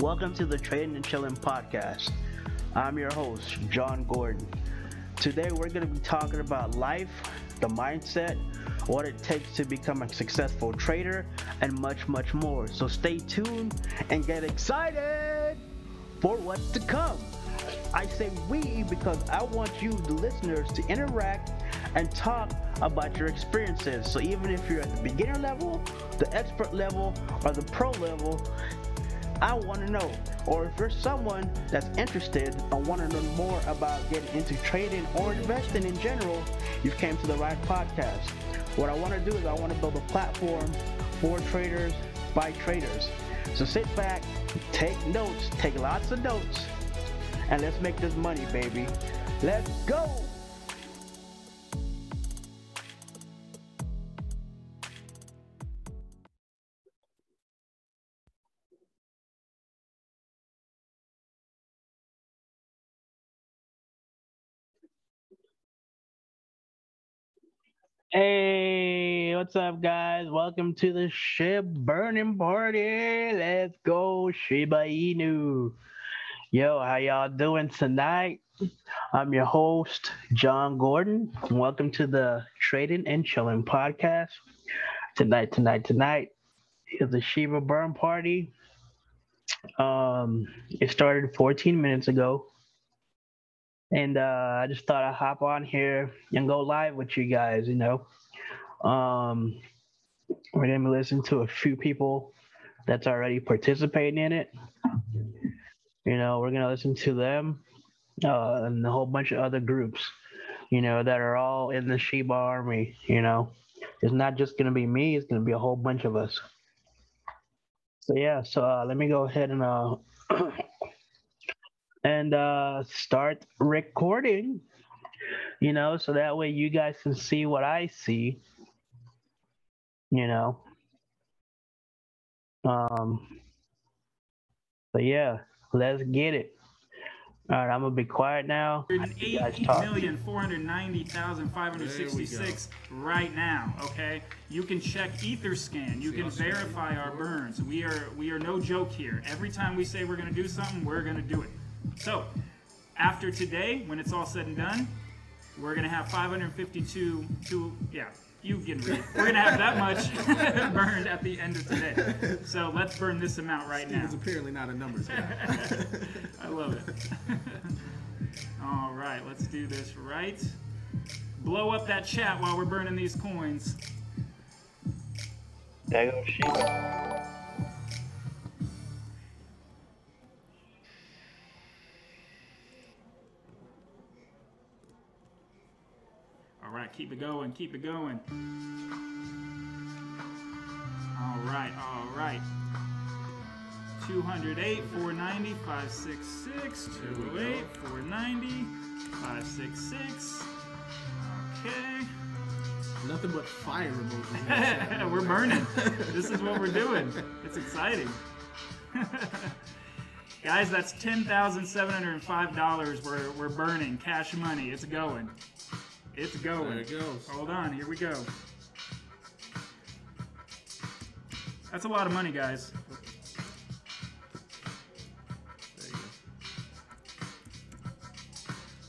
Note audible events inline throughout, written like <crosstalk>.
Welcome to the Trading and Chilling podcast. I'm your host, John Gordon. Today we're going to be talking about life, the mindset, what it takes to become a successful trader, and much, much more. So stay tuned and get excited for what's to come. I say we because I want you, the listeners, to interact and talk about your experiences. So even if you're at the beginner level, the expert level, or the pro level, I want to know. Or if you're someone that's interested and want to know more about getting into trading or investing in general, you've came to the right podcast. What I want to do is I want to build a platform for traders by traders. So sit back, take notes, take lots of notes, and let's make this money, baby. Let's go! Hey, what's up, guys? Welcome to the Shib burning party. Let's go, Shiba Inu. Yo, how y'all doing tonight? I'm your host, John Gordon. Welcome to the Trading and Chilling podcast. Tonight, tonight, tonight is the Shiba Burn Party. Um, it started 14 minutes ago. And uh, I just thought I'd hop on here and go live with you guys, you know. Um, we're to listen to a few people that's already participating in it. You know, we're to listen to them uh, and a whole bunch of other groups, you know, that are all in the Shiba army, you know. It's not just to be me, it's to be a whole bunch of us. So, yeah, so uh, let me go ahead and uh, <clears throat> and uh, start recording, you know, so that way you guys can see what I see, you know. Um, but yeah, let's get it. All right, I'm gonna be quiet now. You guys talk. 108,490,566 right now. Okay, you can check EtherScan. You can verify our burns. We are we are no joke here. Every time we say we're gonna do something, we're gonna do it. So, after today, when it's all said and done, we're gonna have 552. Two, yeah, you can read. We're gonna have that much <laughs> burned at the end of today. So let's burn this amount right now. It's apparently not a numbers guy. <laughs> I love it. <laughs> All right, let's do this right. Blow up that chat while we're burning these coins. There goes Shiba. Right, keep it going, keep it going. All right, all right. 208, 490, 566, 208, 490, 566. Okay. Nothing but fire emojis. <laughs> we're burning. <laughs> This is what we're doing. It's exciting. <laughs> Guys, that's $10,705 we're, we're burning. Cash money. It's going. It's going. There it goes. Hold on. Here we go. That's a lot of money, guys. There you go.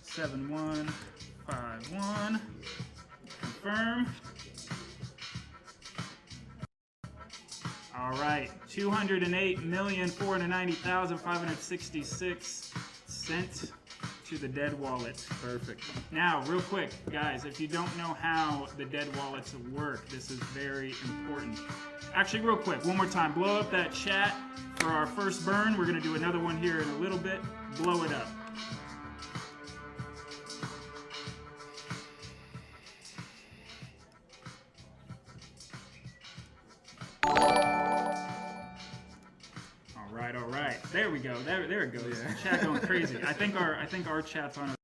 Seven one five one. Confirm. All right, two hundred and eight million four hundred ninety thousand five hundred sixty-six sent to the dead wallet. Perfect. Now, real quick, guys, if you don't know how the dead wallets work, this is very important. Actually, real quick, one more time, blow up that chat for our first burn. We're gonna do another one here in a little bit. Blow it up. It goes. Yeah. Chat going crazy. I think our, I think our chat's on. A,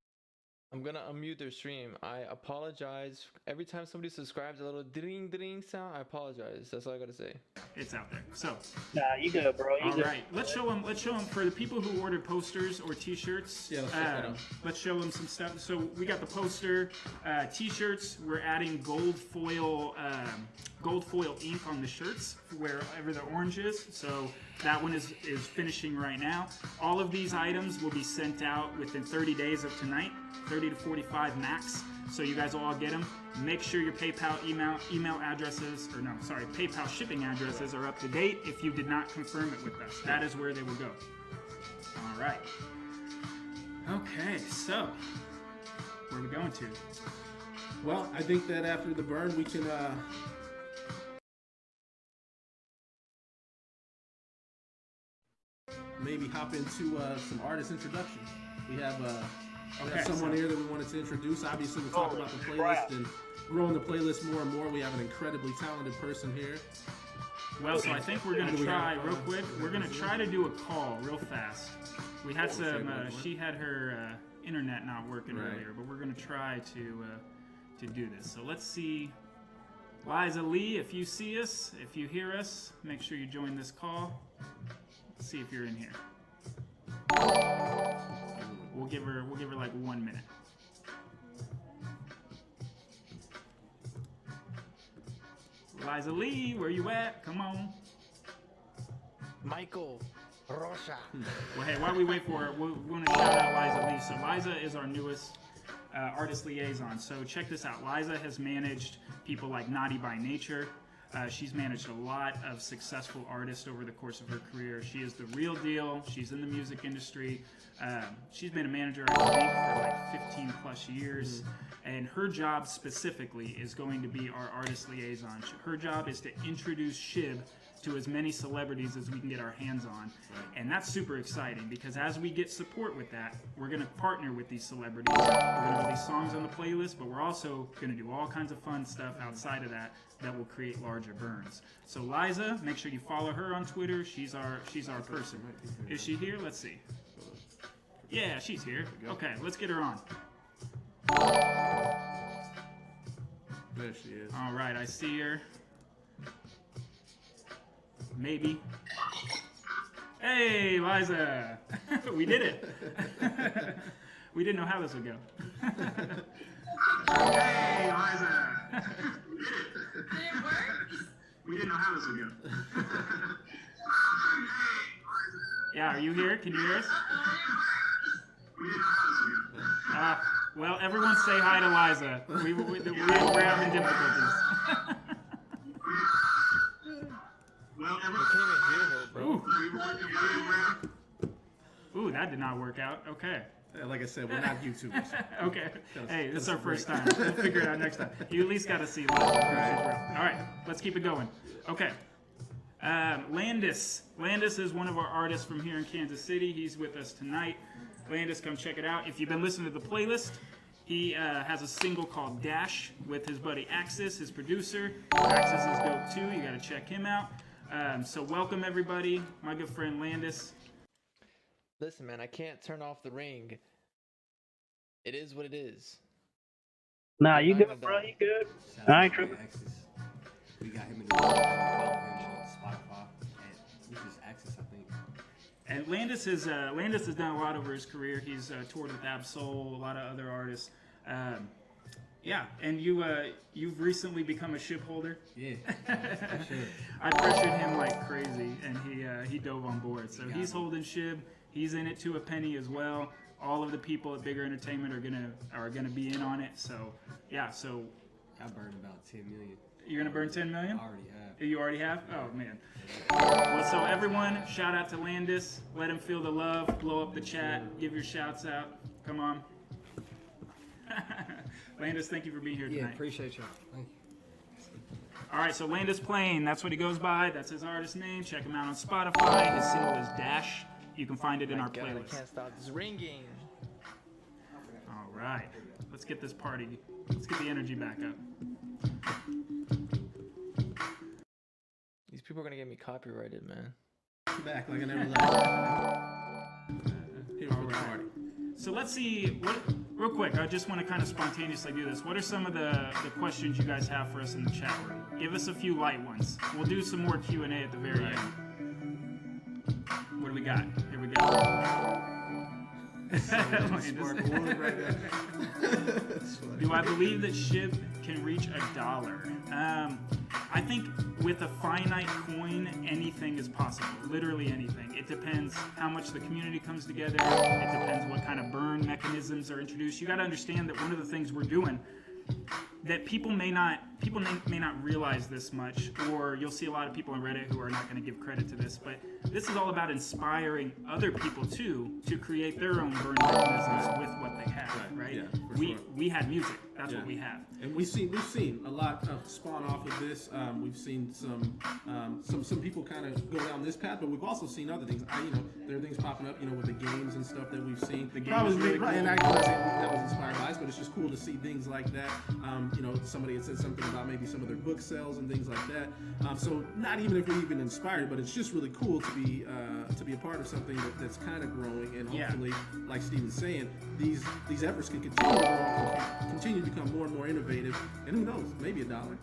I'm gonna unmute their stream. I apologize. Every time somebody subscribes, a little ding ding sound. I apologize. That's all I gotta say. it's out there. So, Nah, you go, bro. You all good. right. Let's show them. Let's show them for the people who ordered posters or T-shirts. Yeah, let's check that um, let's show them some stuff. So we got the poster, uh, T-shirts. We're adding gold foil, um, gold foil ink on the shirts wherever the orange is. So That one is, is finishing right now. All of these items will be sent out within 30 days of tonight, 30 to 45 max. So you guys will all get them. Make sure your PayPal email email addresses, or no, sorry, PayPal shipping addresses are up to date. If you did not confirm it with us, that is where they will go. All right. Okay, so where are we going to? Well, I think that after the burn, we can uh, maybe hop into uh, some artist introductions. We have, uh, we Okay, have someone so- here that we wanted to introduce. Obviously, talk about the playlist and growing the playlist more and more. We have an incredibly talented person here. Well, so I think we're gonna try real quick. We're gonna try to do a call real fast. We had some. Uh, she had her uh, internet not working Right. earlier, but we're gonna try to uh, to do this. So let's see. Liza Lee, if you see us, if you hear us, make sure you join this call. See if you're in here. We'll give her. We'll give her like one minute. Liza Lee, where you at? Come on. Michael Rocha. Well, hey, while we wait for it, we want to shout out Liza Lee. So Liza is our newest uh, artist liaison. So check this out. Liza has managed people like Naughty by Nature. Uh, she's managed a lot of successful artists over the course of her career. She is the real deal. She's in the music industry. Um, she's been a manager, I think, for like 15 plus years. And her job specifically is going to be our artist liaison. Her job is to introduce Shib to as many celebrities as we can get our hands on. And that's super exciting because as we get support with that, we're going to partner with these celebrities. We're going to release songs on the playlist, but we're also going to do all kinds of fun stuff outside of that that will create larger burns. So Liza, make sure you follow her on Twitter. She's our she's our person. Is she here? Let's see. Yeah, she's here. Okay, let's get her on. There she is. All right, I see her. Maybe. Hey, Liza! <laughs> we did it. <laughs> we didn't know how this would go. hey, Liza! Did it work? We didn't know how this would go. <laughs> yeah, are you here? Can you hear us? Uh, well, everyone say hi to Liza. We, we, we, we're having difficulties. I can't even hear her, bro. Ooh. Ooh, that did not work out. Okay. Like I said, we're not YouTubers. <laughs> Okay. Hey, this is our first time. We'll figure it out next time. You at least got to see Liza. All right, let's keep it going. Okay. Um, Landis. Landis is one of our artists from here in Kansas City. He's with us tonight. Landis, come check it out. If you've been listening to the playlist, he uh, has a single called Dash with his buddy Axis, his producer. Axis is dope too. You got to check him out. Um, so welcome everybody, my good friend Landis. Listen, man, I can't turn off the ring. It is what it is. Nah, you good, bro? You good? Shout I out ain't to tripping. We got him in the follow him on Spotify and which is Axis, I think. And Landis has uh, Landis has done a lot over his career. He's uh, toured with Absol, a lot of other artists. Um, yeah, and you uh, you've recently become a Shib holder. Yeah, <laughs> sure. I pressured him like crazy, and he uh, he dove on board. So he's holding Shib. He's in it to a penny as well. All of the people at Bigger Entertainment are gonna are gonna be in on it. So yeah, so I burned about 10 million. you're gonna burn 10 million. I already have. You already have? Oh man. Well, so everyone, shout out to Landis. Let him feel the love. Blow up the chat. Give your shouts out. Come on. <laughs> Landis, thank you for being here tonight. Yeah, tonight. appreciate y'all. Thank you. All right, so Landis Plain, that's what he goes by. That's his artist name. Check him out on Spotify. His single is Dash. You can find it in My our God, I playlist. can't stop this ringing. All right, let's get this party. Let's get the energy back up. These people are gonna get me copyrighted, man. Back like I never left. Uh, uh, here for the party. So let's see. What, real quick, I just want to kind of spontaneously do this. What are some of the, the questions you guys have for us in the chat room? Give us a few light ones. We'll do some more Q and A at the very end. What do we got? Here we go. <laughs> Spark wood right there. do I believe that Shib can reach a dollar. Um, I think with a finite coin, anything is possible. Literally anything. It depends how much the community comes together. It depends what kind of burn mechanisms are introduced. You got to understand that one of the things we're doing that people may not people may, may not realize this much or you'll see a lot of people on reddit who are not going to give credit to this but this is all about inspiring other people too to create their own burn mechanisms with what they have Right, right, yeah, for we sure. we had music that's Yeah. what we have And we've seen we've seen a lot of spawn off of this. Um, we've seen some um, some some people kind of go down this path, but we've also seen other things. I you know there are things popping up you know with the games and stuff that we've seen. The game Probably is really right, and I cool. can say that was inspired by us, but it's just cool to see things like that. Um, you know, somebody had said something about maybe some of their book sales and things like that. Um, so not even if we're even inspired, but it's just really cool to be uh, to be a part of something that, that's kind of growing and Yeah. hopefully, like Steven's saying, these these efforts can continue to continue to become more and more innovative, and who knows, maybe a dollar.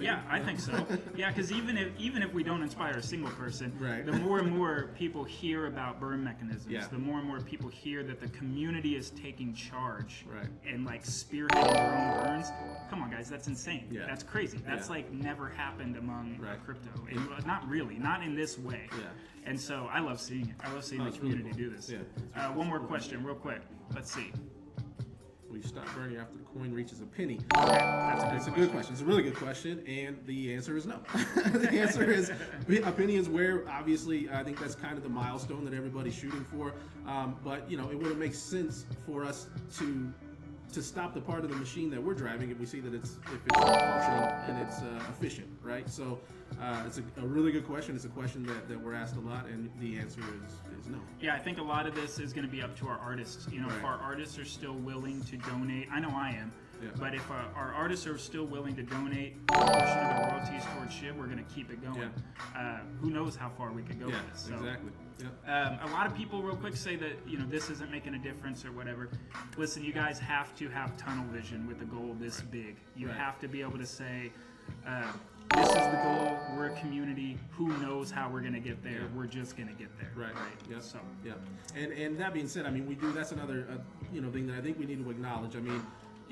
Yeah, I think so. Yeah, because even if even if we don't inspire a single person, Right. the more and more people hear about burn mechanisms, Yeah. the more and more people hear that the community is taking charge Right. and like spearheading their own burns. Come on, guys, that's insane. Yeah. That's crazy. That's Yeah. like never happened among Right. crypto. Well, not really, not in this way. Yeah. And so I love seeing it. I love seeing Oh, the it's really community cool. do this. Yeah, Uh, one more question, real quick. Let's see. We stop burning after the coin reaches a penny. Okay, that's a good It's a question. good question. It's a really good question, and the answer is no. <laughs> the answer is a penny is where obviously I think that's kind of the milestone that everybody's shooting for. Um, but you know, it wouldn't make sense for us to to stop the part of the machine that we're driving if we see that it's if it's functioning and it's uh, efficient, right? So uh, it's a, a really good question. It's a question that, that we're asked a lot, and the answer is is no. Yeah, I think a lot of this is going to be up to our artists. You know, if our artists are still willing to donate, I know I am. Yeah. But if uh, our artists are still willing to donate a portion of the royalties towards shit, we're going to keep it going. Uh, who knows how far we could go Yeah, with this? So, exactly. Yeah. Um, a lot of people, real quick, say that you know this isn't making a difference or whatever. Listen, you guys have to have tunnel vision with a goal this big. You Right. have to be able to say, uh, "This is the goal. We're a community. Who knows how we're gonna get there? Yeah. We're just gonna get there." Right. Right. Yeah. So. Yeah. And and that being said, I mean, we do. That's another uh, you know thing that I think we need to acknowledge. I mean,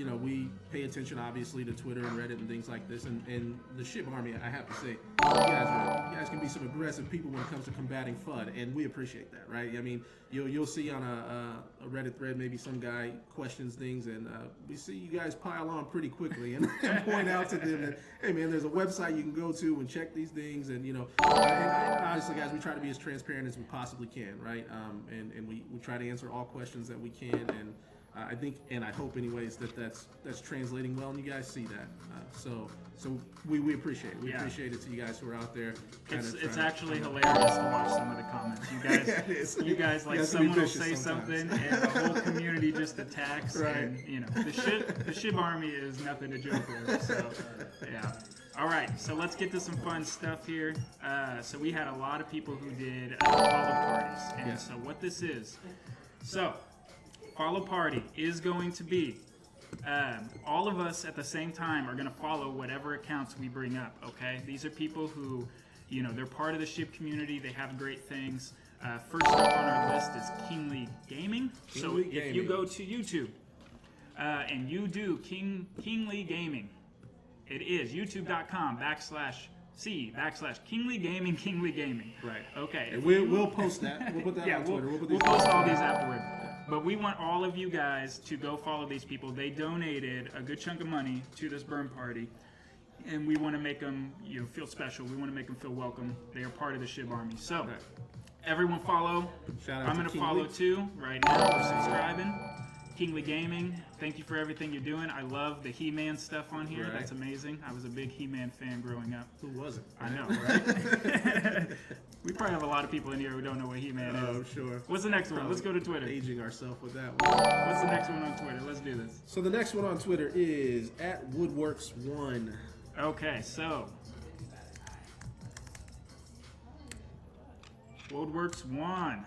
you know, we pay attention obviously to Twitter and Reddit and things like this. And and the Shib army, I have to say, you guys are, you guys can be some aggressive people when it comes to combating FUD, and we appreciate that, right? I mean, you'll you'll see on a, a, Reddit thread maybe some guy questions things, and uh, we see you guys pile on pretty quickly and, <laughs> and point out to them that hey man, there's a website you can go to and check these things, and you know, and honestly, guys, we try to be as transparent as we possibly can, right? Um, and and we, we try to answer all questions that we can, and uh, I think, and I hope, anyways, that that's that's translating well, and you guys see that. Uh, so so we, we appreciate it. We Yeah. appreciate it to you guys who are out there. kinda It's, it's trying to- actually hilarious to watch some of the comments. You <laughs> guys, Yeah, it is. you guys like You have to be someone will vicious say sometimes. something and the whole community just attacks. Right. And you know, the shib the shib army is nothing to joke with. So yeah. All right, so let's get to some fun stuff here. Uh, so we had a lot of people who did uh, follow parties, and Yeah. so what this is. So follow party is going to be um, all of us at the same time are going to follow whatever accounts we bring up okay? These are people who you know they're part of the Shib community they have great things. Uh, first up on our list is kingly gaming. So if you go to youtube uh, and you do king kingly gaming it is youtube.com backslash c backslash kingly gaming <laughs> kingly gaming. Right. okay. And we'll, we'll post that. We'll put that <laughs> yeah, on we'll, We'll, put we'll post all these afterward. But we want all of you guys to go follow these people. They donated a good chunk of money to this burn party, and we want to make them you know feel special. We want to make them feel welcome. They are part of the Shib Army. So, everyone follow. Shout out I'm to gonna follow too right now. We're subscribing. Kingly Gaming, thank you for everything you're doing. I love the He-Man stuff on here. Right. That's amazing. I was a big He-Man fan growing up. Who wasn't? I know, right? <laughs> we probably have a lot of people in here who don't know what He-Man is. Oh, sure. What's the next one? Let's go to Twitter. Aging ourselves with that one. What's the next one on Twitter? Let's do this. So the next one on Twitter is at Woodworks One. Okay, so Woodworks1.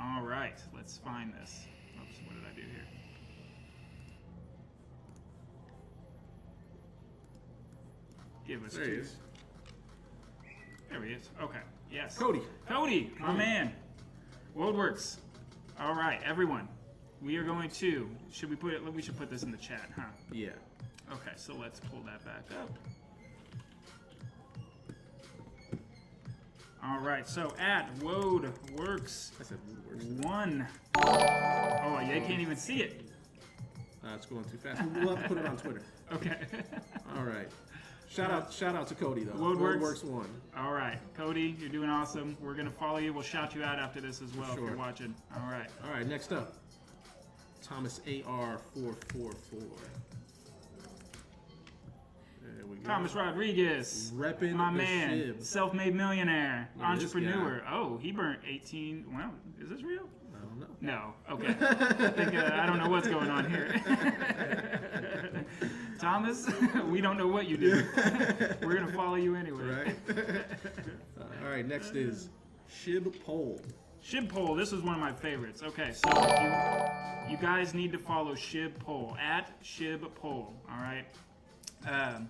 All right, let's find this. Oops, what did I do here? Give us There he two. is. There he is. Okay. Yes. Cody. Cody, my man. WorldWorks. All right, everyone. We are going to. Should we put it? We should put this in the chat, huh? Yeah. Okay, so let's pull that back up. All right, so at Woad Works I said one. Oh, they can't even see it. Uh, it's going too fast. We'll have to put it on Twitter. Okay. All right. Shout out, shout out to Cody though. Woodworks. Woodworks one. All right, Cody, you're doing awesome. We're gonna follow you. We'll shout you out after this as well sure. if you're watching. All right. All right, next up, Thomas AR four four four. There we go. Thomas Rodriguez, Reppin' my man, shib. self-made millionaire, Look entrepreneur. Oh, he burnt 18. Well, is this real? I don't know. No. Okay. I think uh, I don't know what's going on here. <laughs> Thomas, <laughs> we don't know what you do. <laughs> We're gonna follow you anyway. Right. Uh, <laughs> all right, next is Shib Poll. Shib Poll, this is one of my favorites. Okay, so you, you guys need to follow Shib Poll at Shib Poll. All right. Um,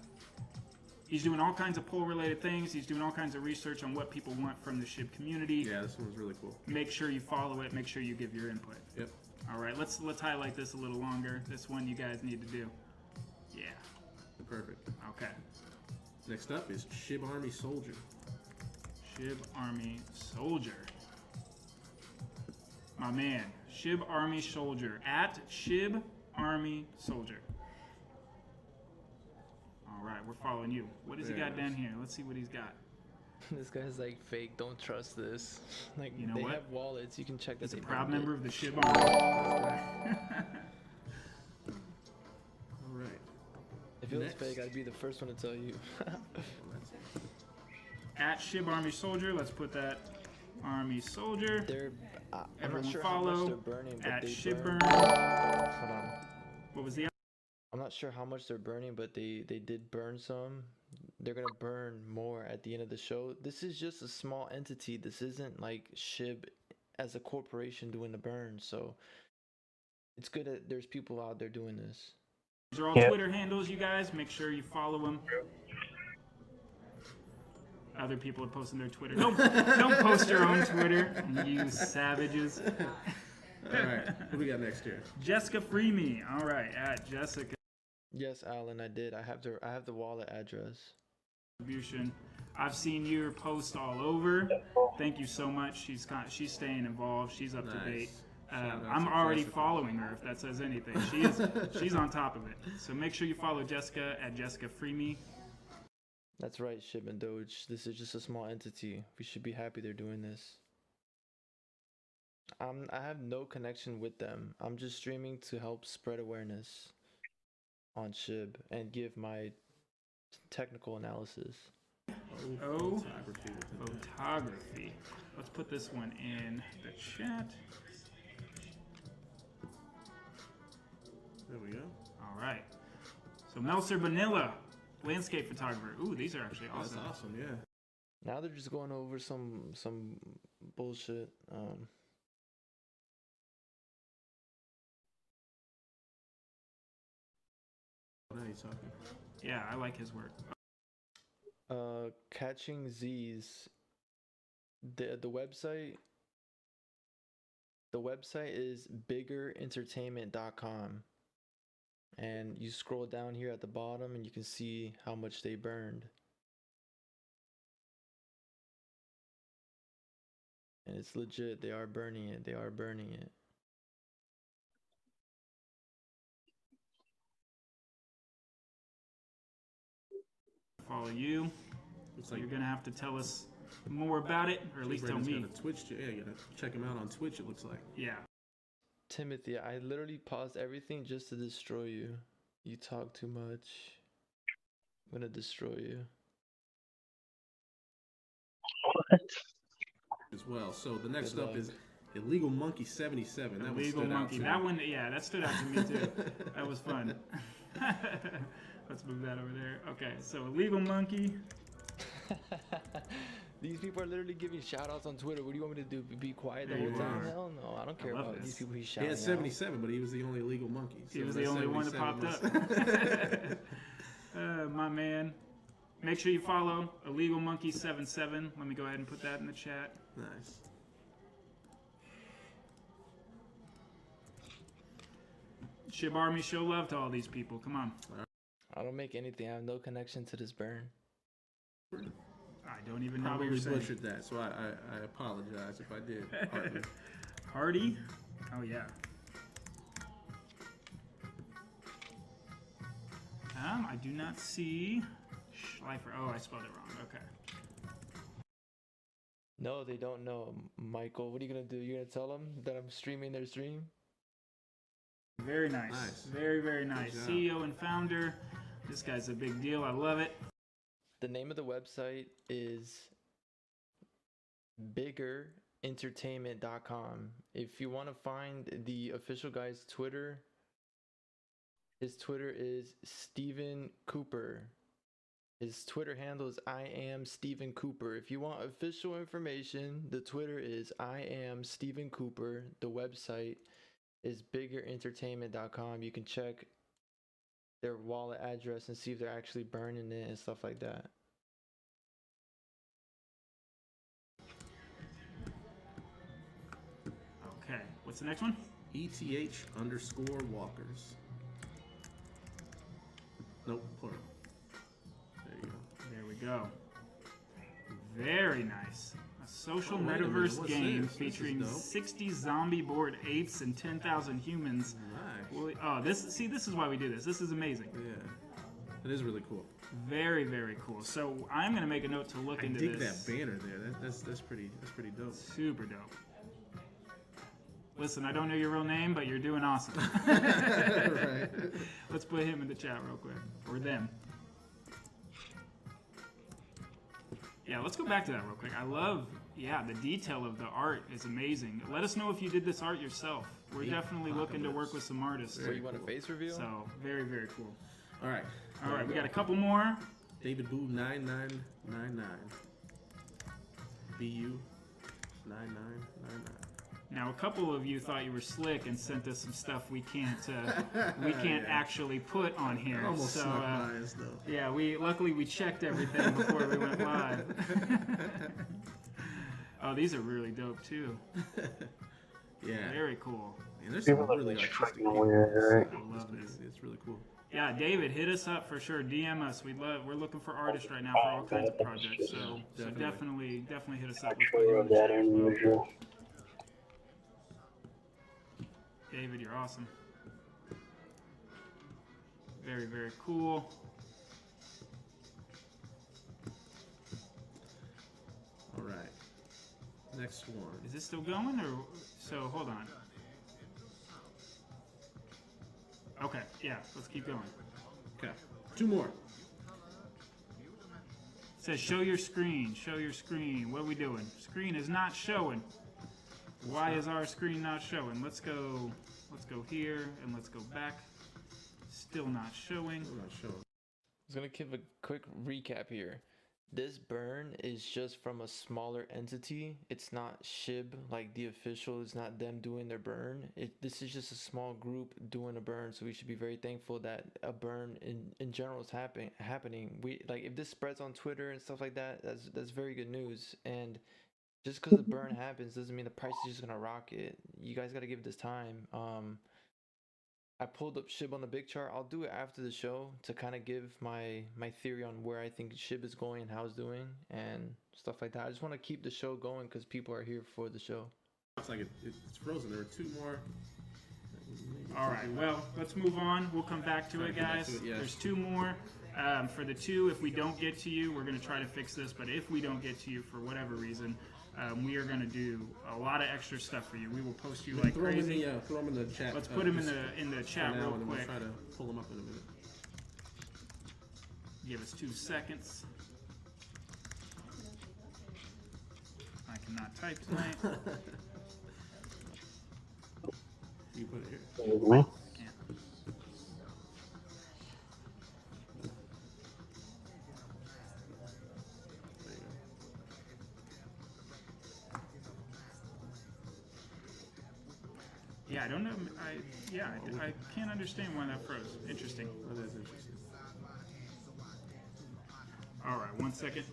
he's doing all kinds of poll related things. He's doing all kinds of research on what people want from the Shib community. Yeah, this one's really cool. Make sure you follow it. Make sure you give your input. Yep. All right, let's let's highlight this a little longer. This one you guys need to do. Yeah. Perfect. Okay. Next up is Shib Army Soldier. Shib Army Soldier. My man, Shib Army Soldier at Shib Army Soldier. All right, we're following you. What has he got down here? Let's see what he's got. <laughs> This guy's like fake. Don't trust this. <laughs> Like You know they what? have wallets. You can check that. He's a proud member it. of the Shib Army. <laughs> If it was Next. fake, I'd be the first one to tell you. <laughs> At Shib Army Soldier. Let's put that Army Soldier. they're. Uh, I'm Everyone not sure how follow much they're burning, but at they Shibburn. burn. Hold on. What was the I'm not sure how much they're burning, but they they did burn some. They're gonna burn more at the end of the show. This is just a small entity. This isn't like Shib as a corporation doing the burn. So it's good that there's people out there doing this. These are all Yeah. Twitter handles, you guys. Make sure you follow them. Other people are posting their Twitter. Don't don't post your own Twitter, you savages. All right. What we got next here? Jessica Freeme. All right, at Jessica Yes, Alan, I did. I have the I have the wallet address. Distribution. I've seen your post all over. Thank you so much. She's got, she's staying involved. She's up to date. Shout Uh, I'm already following her. If that says anything, she is <laughs> she's on top of it. So make sure you follow Jessica at Jessica Freeme. That's right, Shib and Doge. This is just a small entity. We should be happy they're doing this. Um, I have no connection with them. I'm just streaming to help spread awareness on Shib and give my technical analysis. Oh. Photography photography. Let's put this one in the chat. There we go. All right. So Melser Vanilla, landscape photographer. Ooh, these are actually awesome. That's awesome. awesome. Yeah. Now they're just going over some some bullshit. Um, Now you're talking. Yeah, I like his work. uh, catching Z's. The the website. The website is biggerentertainment.com. And you scroll down here at the bottom and you can see how much they burned. And it's legit. They are burning it. They are burning it. Follow you. Looks So like you're gonna have to tell us more about it, or at least tell Brandon's me. got a Twitch. Yeah, you gotta check him out on Twitch. It looks like. Yeah. Timothy, I literally paused everything just to destroy you. You talk too much. I'm gonna destroy you. What? as well. So the next Good up luck. is Illegal Monkey 77. That Illegal stood monkey. That one, yeah, that stood out to me too. <laughs> that was fun. <laughs> Let's move that over there. Okay, so illegal monkey. <laughs> These people are literally giving shout outs on Twitter. What do you want me to do? Be- Be quiet the There whole time? are. Hell no, I don't care love about this. these people he's He shouting had out. 77, but he was the only illegal monkey. He was the only one that popped up. <laughs> uh, my man. Make sure you follow illegal monkey 77. Let me go ahead and put that in the chat. nice. Shib Army, show love to all these people. Come on. I don't make anything. I have no connection to this burn. I don't even know what Probably you're saying. butchered that, so I, I, I apologize if I did. Hartley. <laughs> Hardy? Oh yeah. Um, I do not see Schleifer. Oh, I spelled it wrong. Okay. No, they don't know. Michael, what are you gonna do? You're gonna tell them that I'm streaming their stream? Very nice. Nice. Very, very nice. CEO and founder. This guy's a big deal. I love it. The name of the website is biggerentertainment.com. If you want to find the official guy's Twitter, his Twitter is Steven Cooper. His Twitter handle is I am Steven Cooper. If you want official information, the Twitter is I am Steven Cooper. The website is biggerentertainment.com. You can check their wallet address and see if they're actually burning it and stuff like that. Okay. What's the next one? ETH underscore walkers. Nope, plural. There you go. There we go. Very nice. Social Oh, wait a minute, metaverse game this? This featuring dope. 60 zombie bored apes and 10,000 humans. Nice. Well, oh, this see, this is why we do this. This is amazing. Yeah. It is really cool. Very, very cool. So I'm gonna make a note to look I into dig this. that banner there. That, that's that's pretty that's pretty dope. Super dope. Listen, I don't know your real name, but you're doing awesome. <laughs> right. <laughs> Let's put him in the chat real quick, or them. Yeah, let's go back to that real quick. I love, yeah, the detail of the art is amazing. Let us know if you did this art yourself. We're Yeah, definitely looking to work with some artists. So you want a face reveal? So very, very cool. All right. All right, we got a couple more. David Boo nine nine nine nine. BU nine nine nine nine. Now, a couple of you thought you were slick and sent us some stuff we can't uh, we <laughs> can't Yeah. actually put on here. Almost so, snuck uh, by us though. yeah, we luckily we checked everything before we went live. <laughs> oh, these are really dope too. <laughs> Yeah. Very cool. And there's some People are really just artistic weird, right? I love this. It's really cool. Yeah, David, hit us up for sure. DM us. We love. We're looking for artists right now for all kinds of projects. So, so Definitely. definitely, definitely hit us up. Let's Actually, put you wrote in the chat as well. David, you're awesome. Very, very cool. All right. Next one. Is this still going or so? Hold on. Okay, yeah, let's keep going. Okay. Two more. It says show your screen, show your screen. What are we doing? Screen is not showing. Why is our screen not showing? Let's go let's go here and let's go back. Still not showing. I'm not sure. I was gonna give a quick recap here. This burn is just from a smaller entity. It's not SHIB like the official. It's not them doing their burn. It this is just a small group doing a burn. So we should be very thankful that a burn in in general is happening. Happening. We like if this spreads on Twitter and stuff like that. That's that's very good news. And just because the burn happens doesn't mean the price is just gonna rocket. You guys gotta give this time. Um, I pulled up SHIB on the big chart. I'll do it after the show to kind of give my my theory on where I think SHIB is going and how it's doing and stuff like that. I just want to keep the show going because people are here for the show. Looks like it, it, it's frozen. There are two more. All right, well, let's move on. We'll come back to it, guys. There's two more. Um, for the two, if we don't get to you, we're going to try to fix this. But if we don't get to you for whatever reason, um, we are going to do a lot of extra stuff for you. We will post you like throw them in crazy. the uh, throw 'em in the chat. Let's uh, put them in the in the chat now, real and then quick. We'll try to pull them up in a minute. Give us two seconds. I cannot type tonight. <laughs> You put it here. yeah, I, I can't understand why that froze. Interesting. That is interesting. All right, one second.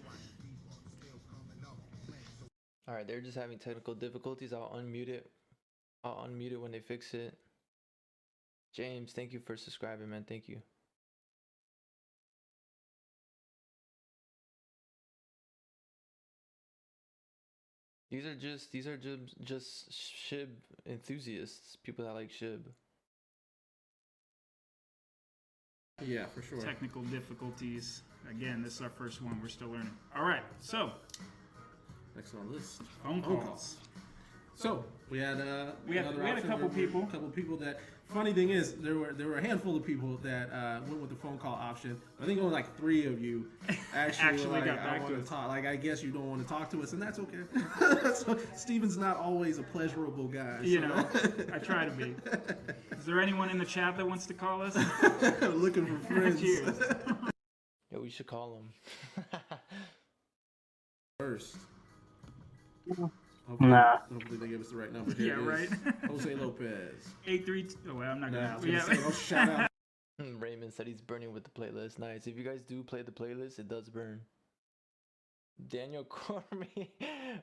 All right, they're just having technical difficulties. I'll unmute it. I'll unmute it when they fix it. James, thank you for subscribing, man. Thank you. These are just these are just just shib enthusiasts, people that like shib. Yeah, for sure. Technical difficulties. Again, this is our first one. We're still learning. All right. So Next on the list. phone Phone calls. So we had uh, We had- we had a couple people. couple people that. Funny thing is, there were there were a handful of people that uh, went with the phone call option. I think only like three of you <laughs> actually, Actually like, got I back to want us. talk. Like I guess you don't want to talk to us, and that's okay. <laughs> so Steven's not always a pleasurable guy. You so- know, I try to be. <laughs> Is there anyone in the chat that wants to call us? looking for friends. Cheers. Yeah, we should call them. First. Hopefully, Nah. hopefully they give us the right number. Here Yeah, it is. right. <laughs> Jose Lopez. Eight three. Oh, well, I'm not Nah, gonna. was gonna Yeah. say, oh, <laughs> shout out. <laughs> Raymond said he's burning with the playlist. Nice. If you guys do play the playlist, it does burn. Daniel Cormier.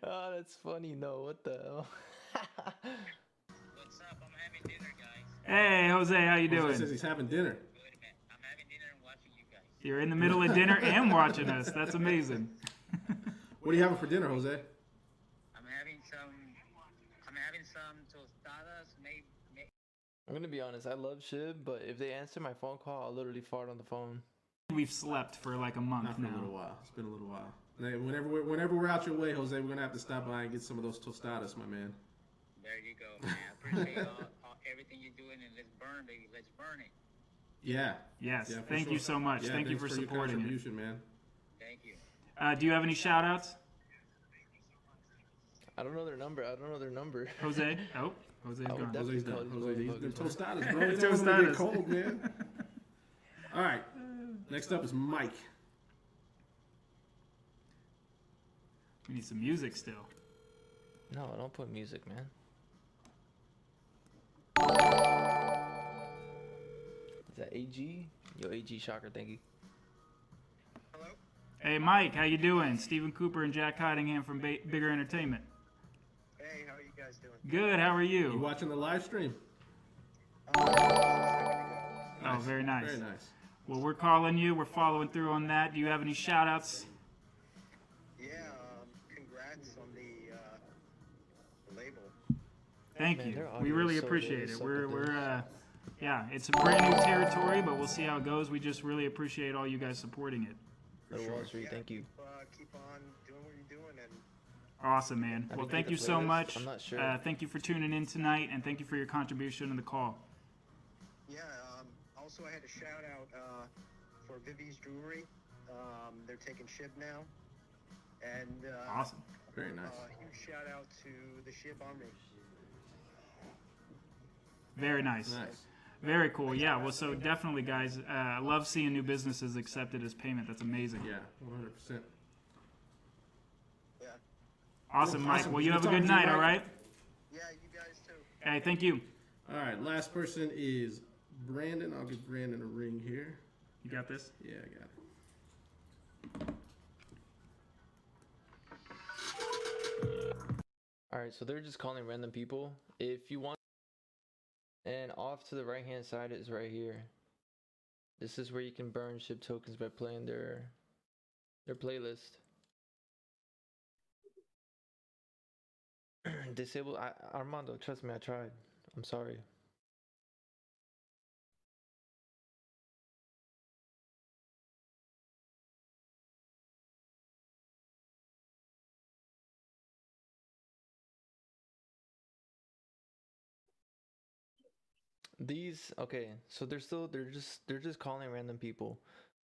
oh, that's funny. No, what the hell? What's up? I'm having dinner, guys. Hey, Jose, how you Jose says he's having dinner. Good, man. I'm having dinner and watching you guys. You're in the middle of dinner and watching us. That's amazing. What are you having for dinner, Jose? I'm having some. I'm having some tostadas. Maybe. May, I'm gonna be honest. I love Shib, but if they answer my phone call, I'll literally fart on the phone. We've slept for like a month Not for a little while. It's been a little while. Whenever we're, whenever we're out your way, Jose, we're gonna have to stop by and get some of those tostadas, my man. there you go, man. I appreciate all, all, everything you're doing, and let's burn, baby. Let's burn it. Yeah. Yes. yeah Thank sure. you so much. Yeah, Thank you thanks for your supporting it. contribution, man. Thank you. Uh, do you have any shout outs? I don't know their number. I don't know their number. Jose? <laughs> Oh, Jose's I would gone. definitely Jose's call done. these Jose, these motherfuckers, them man. tostadas, bro. You don't want them to get Tostadas. <laughs> cold, man. All right. Next up is Mike. We need some music still. No, don't put music, man. Is that AG? Yo, AG Shocker, thank you. Hello. Hey, Mike, how you doing? Stephen Cooper and Jack Cottingham from ba- Bigger Entertainment. Guys doing? Good. How are You you? watching the live stream? Oh, very nice. Very nice. Well, we're calling you. We're following through on that. Do you have any shout outs? Yeah, um, congrats on the, uh, label. Thank Man, you. We really so appreciate It's it. so We're good. we're uh, yeah, it's a brand new territory, but we'll see how it goes. We just really appreciate all you guys supporting it. Little Wall Street, thank you. Keep, uh, keep on doing what you're doing, and Awesome, man. Have Well, thank you so playlist? much. I'm not sure. Uh, thank you for tuning in tonight, and thank you for your contribution to the call. yeah. Um, also, I had a shout out uh, for Vivi's Jewelry. Um, they're taking Shib now, and uh, Awesome. Very nice. Uh, huge shout out to the Shib army. Very nice. Nice. Very cool. Yeah. Well, so definitely, guys. Uh, I love seeing new businesses accepted as payment. That's amazing. Yeah, 100%. Yeah. Awesome, Mike. Awesome. Well, you Good have a good night. all right? Yeah, you guys too. Hey, thank you. All right, last person is Brandon. I'll give Brandon a ring here. You got this. Yeah, I got it. Alright, so they're just calling random people. If you want. And off to the right hand side is right here. This is where you can burn Shib tokens by playing their their playlist. <clears throat> Disable I, Armando, trust me, I tried. I'm sorry. These okay, so they're still they're just they're just calling random people.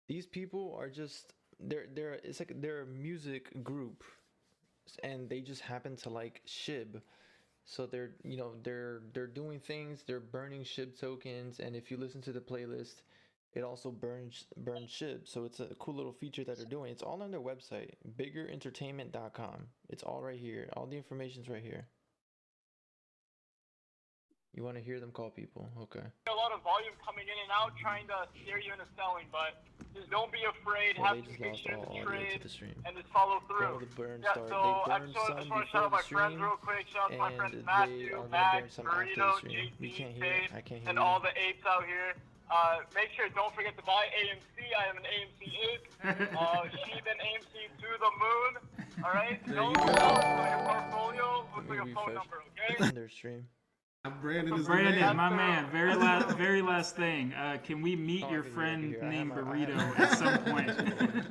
These people are just they're they're it's like they're a music group and they just happen to like shib. So they're you know they're they're doing things, they're burning shib tokens and if you listen to the playlist it also burns burns shib. So it's a cool little feature that they're doing. It's all on their website, biggerentertainment.com. It's all right here. All the information's right here. You want to hear them call people? Okay. a lot of volume coming in and out, trying to steer you into selling. But just don't be afraid. Well, have they just lost conviction in the trade the stream. and just follow through. the burn Yeah, start. so they I burned just, some just want to shout out the my friends real quick. Shout out to my and friends they Matthew, are Max, burn some after the Burrito, stream. We JC, can't hear it. Dave, I can't hear and all the apes out here. Uh, make sure don't forget to buy AMC. I am an AMC ape. <laughs> uh, sheep and AMC to the moon. All right. There Don't you go. tell your portfolio looks like a Maybe phone fresh. number. Okay. Their stream. Brandon is the Brandon, man. my man, very last, very last thing. Uh, can we meet Oh, your friend hear, named my- Burrito at <laughs> some point? <laughs>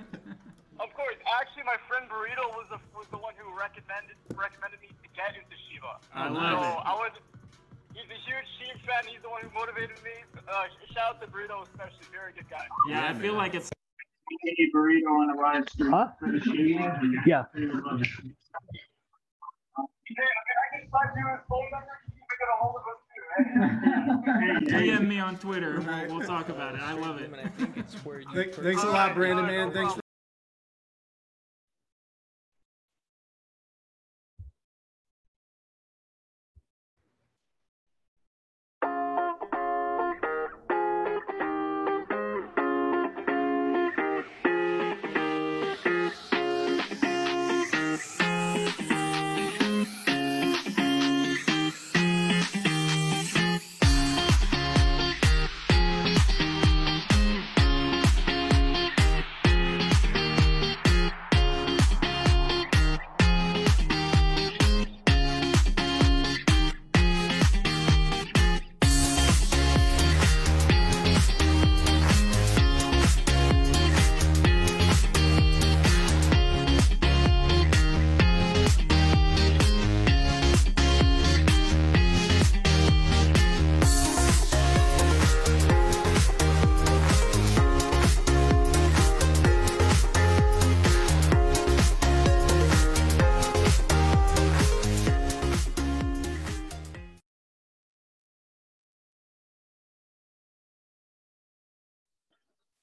Of course. Actually, my friend Burrito was the was the one who recommended recommended me to get into Shiba. I So love it. I was. He's a huge Shib fan. He's the one who motivated me. Uh, shout out to Burrito, especially. Very good guy. Yeah, I feel like it's burrito on a live stream. Huh? Yeah. Okay, okay, I can find you his phone number. You can get a hold of him too. Hey, DM me on Twitter. We'll, we'll talk about it. I love it. And I think it's where you Thank- purchase thanks a lot, Brandon, man. Thanks